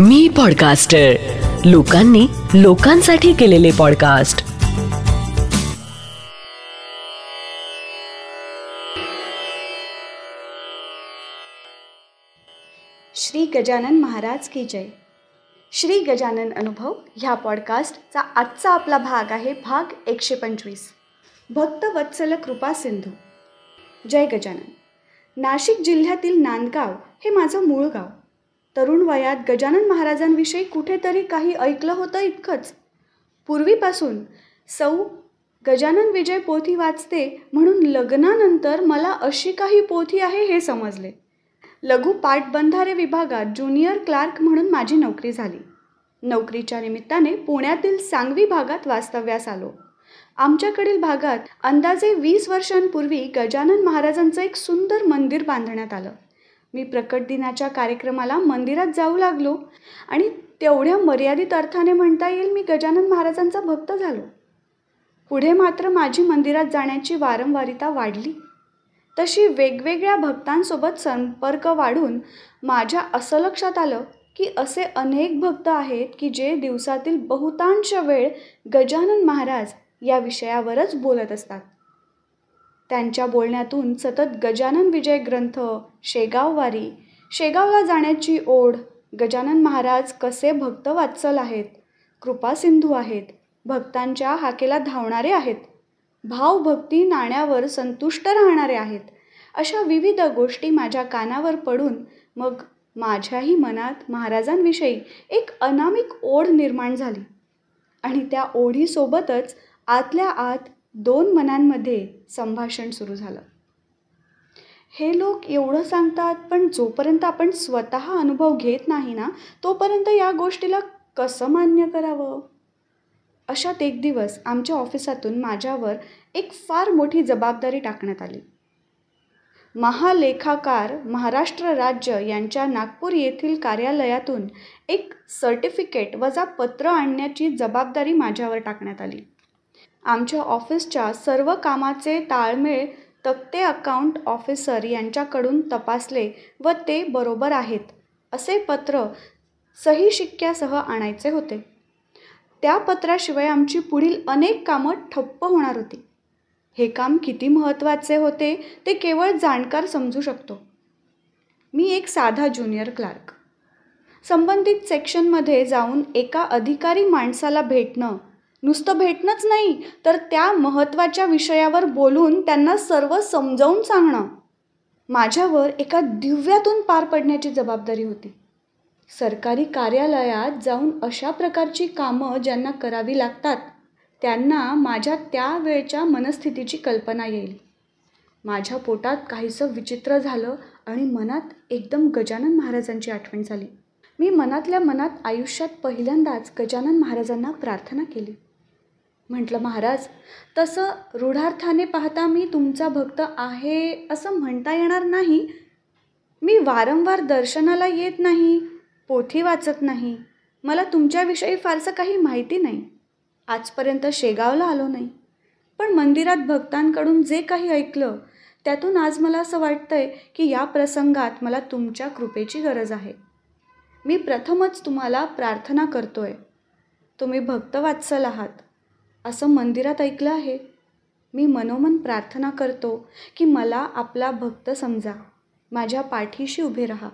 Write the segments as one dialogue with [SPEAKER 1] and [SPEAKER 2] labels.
[SPEAKER 1] मी podcaster लोकांनी लोकांसाठी केलेले पॉडकास्ट
[SPEAKER 2] श्री गजानन महाराज की जय. श्री गजानन अनुभव ह्या पॉडकास्टचा आजचा आपला भाग आहे भाग एकशे पंचवीस. भक्त वत्सल कृपा सिंधू. जय गजानन. नाशिक जिल्ह्यातील नांदगाव हे माझं मूळ गाव. तरुण वयात गजानन महाराजांविषयी कुठेतरी काही ऐकलं होतं इतकंच. पूर्वीपासून सौ गजानन विजय पोथी वाचते म्हणून लग्नानंतर मला अशी काही पोथी आहे हे समजले. लघु पाटबंधारे विभागात ज्युनियर क्लार्क म्हणून माझी नोकरी झाली. नोकरीच्या निमित्ताने पुण्यातील सांगवी भागात वास्तव्यास आलो. आमच्याकडील भागात अंदाजे वीस वर्षांपूर्वी गजानन महाराजांचं एक सुंदर मंदिर बांधण्यात आलं. मी प्रकट दिनाच्या कार्यक्रमाला मंदिरात जाऊ लागलो आणि तेवढ्या मर्यादित अर्थाने म्हणता येईल मी गजानन महाराजांचा भक्त झालो. पुढे मात्र माझी मंदिरात जाण्याची वारंवारिता वाढली. तशी वेगवेगळ्या भक्तांसोबत संपर्क वाढून माझ्या असं लक्षात आलं की असे अनेक भक्त आहेत की जे दिवसातील बहुतांश वेळ गजानन महाराज या विषयावरच बोलत असतात. त्यांच्या बोलण्यातून सतत गजानन विजय ग्रंथ शेगाववारी. शेगावला जाण्याची ओढ गजानन महाराज कसे भक्त वात्सल आहेत? कृपासिंधू आहेत. भक्तांच्या हाकेला धावणारे आहेत. भावभक्ती नाण्यावर संतुष्ट राहणारे आहेत. अशा विविध गोष्टी माझ्या कानावर पडून मग माझ्याही मनात महाराजांविषयी एक अनामिक ओढ निर्माण झाली. आणि त्या ओढीसोबतच आतल्या आत दोन मनांमध्ये संभाषण सुरू झालं. हे लोक एवढं सांगतात पण जोपर्यंत आपण स्वतः अनुभव घेत नाही ना तोपर्यंत या गोष्टीला कसं मान्य करावं? अशात एक दिवस आमच्या ऑफिसातून माझ्यावर एक फार मोठी जबाबदारी टाकण्यात आली. महालेखाकार महाराष्ट्र राज्य यांच्या नागपूर येथील कार्यालयातून एक सर्टिफिकेट वजा पत्र आणण्याची जबाबदारी माझ्यावर टाकण्यात आली. आमच्या ऑफिसच्या सर्व कामाचे ताळमेळ तक्ते अकाउंट ऑफिसर यांच्याकडून तपासले व ते बरोबर आहेत असे पत्र सही शिक्क्यासह आणायचे होते. त्या पत्राशिवाय आमची पुढील अनेक कामं ठप्प होणार होती. हे काम किती महत्त्वाचे होते ते केवळ जाणकार समजू शकतो. मी एक साधा ज्युनियर क्लार्क. संबंधित सेक्शनमध्ये जाऊन एका अधिकारी माणसाला भेटणं नुसतं भेटणंच नाही तर त्या महत्त्वाच्या विषयावर बोलून त्यांना सर्व समजावून सांगणं. माझ्यावर एका दिव्यातून पार पडण्याची जबाबदारी होती. सरकारी कार्यालयात जाऊन अशा प्रकारची कामं ज्यांना करावी लागतात त्यांना माझ्या त्या वेळच्या मनस्थितीची कल्पना येईल. माझ्या पोटात काहीसं विचित्र झालं आणि मनात एकदम गजानन महाराजांची आठवण झाली. मी मनातल्या मनात आयुष्यात पहिल्यांदाच गजानन महाराजांना प्रार्थना केली. म्हटलं महाराज तसं रूढार्थाने पाहता मी तुमचा भक्त आहे असं म्हणता येणार नाही. मी वारंवार दर्शनाला येत नाही पोथी वाचत नाही. मला तुमच्याविषयी फारसं काही माहिती नाही. आजपर्यंत शेगावला आलो नाही. पण मंदिरात भक्तांकडून जे काही ऐकलं त्यातून आज मला असं वाटतंय की या प्रसंगात मला तुमच्या कृपेची गरज आहे. मी प्रथमच तुम्हाला प्रार्थना करतोय. तुम्ही भक्तवात्सल आहात. असं मंदिरात ऐकलं आहे. मी मनोमन प्रार्थना करतो की मला आपला भक्त समजा. माझ्या पाठीशी उभे राहा.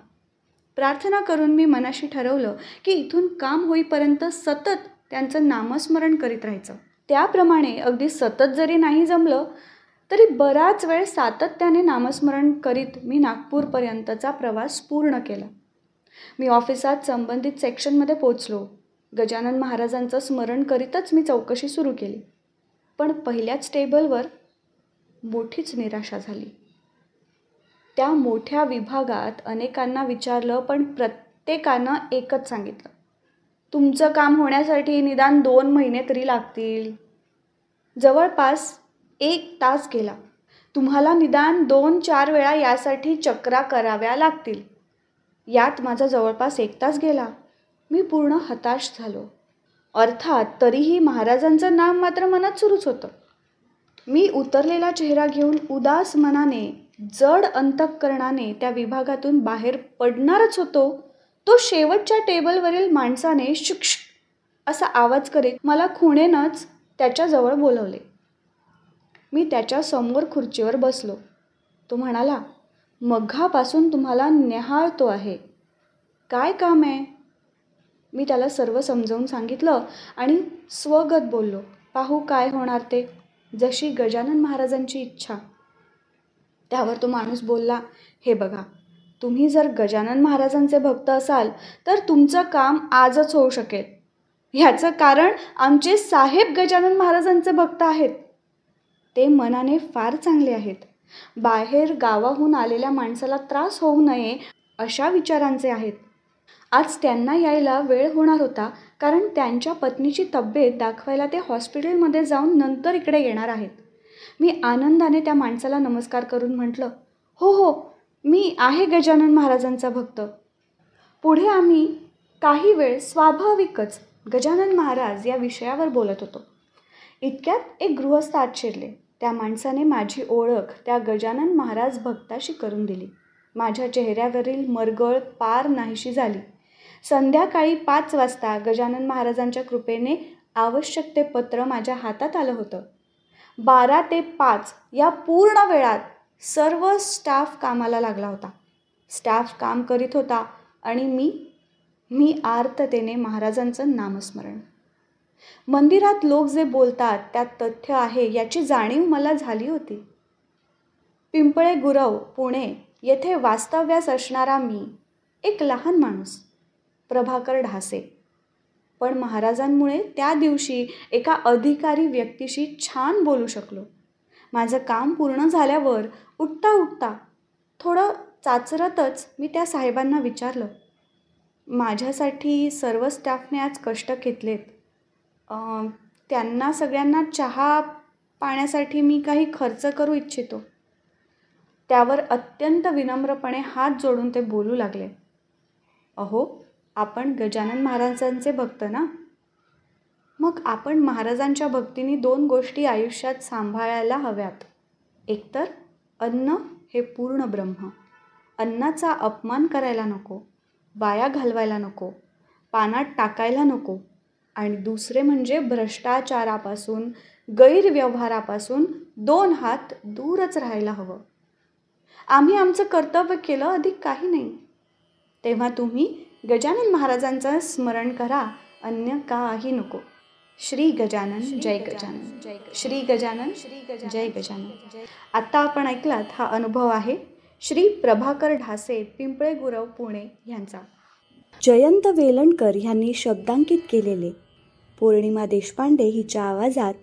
[SPEAKER 2] प्रार्थना करून मी मनाशी ठरवलं की इथून काम होईपर्यंत सतत त्यांचं नामस्मरण करीत राहायचं. त्याप्रमाणे अगदी सतत जरी नाही जमलं तरी बराच वेळ सातत्याने नामस्मरण करीत मी नागपूरपर्यंतचा प्रवास पूर्ण केला. मी ऑफिसात संबंधित सेक्शनमध्ये पोचलो गजानन महाराजांचं स्मरण करीतच मी चौकशी सुरू केली. पण पहिल्याच टेबलवर मोठीच निराशा झाली. त्या मोठ्या विभागात अनेकांना विचारलं पण प्रत्येकानं एकच सांगितलं. तुमचं काम होण्यासाठी निदान दोन महिने तरी लागतील. जवळपास एक तास गेला. तुम्हाला निदान दोन चार वेळा यासाठी चक्रा कराव्या लागतील. यात माझा जवळपास एक तास गेला. मी पूर्ण हताश झालो. अर्थात तरीही महाराजांचं नाम मात्र मनात सुरूच होतं. मी उतरलेला चेहरा घेऊन उदास मनाने जड अंतःकरणाने त्या विभागातून बाहेर पडणारच होतो तो शेवटच्या टेबलवरील माणसाने शुक्ष असा आवाज करीत मला खुणेनंच त्याच्याजवळ बोलवले. मी त्याच्यासमोर खुर्चीवर बसलो. तो म्हणाला मघापासून तुम्हाला निहाळतो आहे. काय काम आहे? मी त्याला सर्व समजावून सांगितलं आणि स्वगत बोललो पाहू काय होणार ते? जशी गजानन महाराजांची इच्छा. त्यावर तो माणूस बोलला हे बघा तुम्ही जर गजानन महाराजांचे भक्त असाल तर तुमचं काम आजच होऊ शकेल. ह्याचं कारण आमचे साहेब गजानन महाराजांचे भक्त आहेत. ते मनाने फार चांगले आहेत. बाहेर गावाहून आलेल्या माणसाला त्रास होऊ नये अशा विचारांचे आहेत. आज त्यांना यायला वेळ होणार होता कारण त्यांच्या पत्नीची तब्येत दाखवायला ते हॉस्पिटलमध्ये जाऊन नंतर इकडे येणार आहेत. मी आनंदाने त्या माणसाला नमस्कार करून म्हटलं हो हो मी आहे गजानन महाराजांचा भक्त. पुढे आम्ही काही वेळ स्वाभाविकच गजानन महाराज या विषयावर बोलत होतो. इतक्यात एक गृहस्थ आत शिरले त्या माणसाने माझी ओळख त्या गजानन महाराज भक्ताशी करून दिली. माझ्या चेहऱ्यावरील मरगळ पार नाहीशी झाली. संध्याकाळी पाच वाजता गजानन महाराजांच्या कृपेने आवश्यक ते पत्र माझ्या हातात आलं होतं. बारा ते पाच या पूर्ण वेळात सर्व स्टाफ कामाला लागला होता. स्टाफ काम करीत होता आणि मी मी आर्ततेने महाराजांचं नामस्मरण. मंदिरात लोक जे बोलतात त्यात तथ्य आहे याची जाणीव मला झाली होती. पिंपळे गुरव पुणे येथे वास्तव्यास असणारा मी एक लहान माणूस प्रभाकर ढासे. पण महाराजांमुळे त्या दिवशी एका अधिकारी व्यक्तीशी छान बोलू शकलो. माझं काम पूर्ण झाल्यावर उठता उठता थोडं चाचरतच मी त्या साहेबांना विचारलं माझ्यासाठी सर्व स्टाफने आज कष्ट घेतलेत. त्यांना सगळ्यांना चहा पाण्यासाठी मी काही खर्च करू इच्छितो. त्यावर अत्यंत विनम्रपणे हात जोडून ते बोलू लागले. अहो आपण गजानन महाराजांचे भक्त ना? मग आपण महाराजांच्या भक्तीने दोन गोष्टी आयुष्यात सांभाळायला हव्यात. एकतर अन्न हे पूर्ण ब्रह्म. अन्नाचा अपमान करायला नको वाया घालवायला नको पानात टाकायला नको. आणि दुसरे म्हणजे भ्रष्टाचारापासून गैरव्यवहारापासून दोन हात दूरच राहायला हवं. आम्ही आमचं कर्तव्य केलं अधिक काही नाही. तेव्हा तुम्ही गजानन महाराजांचं स्मरण करा अन्य काही नको. श्री गजानन जय गजानन जय श्री गजानन श्री जय गजानन. आत्ता आपण ऐकलात हा अनुभव आहे श्री प्रभाकर ढासे पिंपळे गुरव पुणे यांचा.
[SPEAKER 3] जयंत वेलणकर यांनी शब्दांकित केलेले. पौर्णिमा देशपांडे हिच्या आवाजात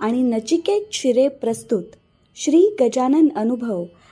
[SPEAKER 3] आणि नचिकेत शिरे प्रस्तुत श्री गजानन अनुभव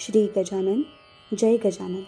[SPEAKER 3] श्री गजानन जय गजानन.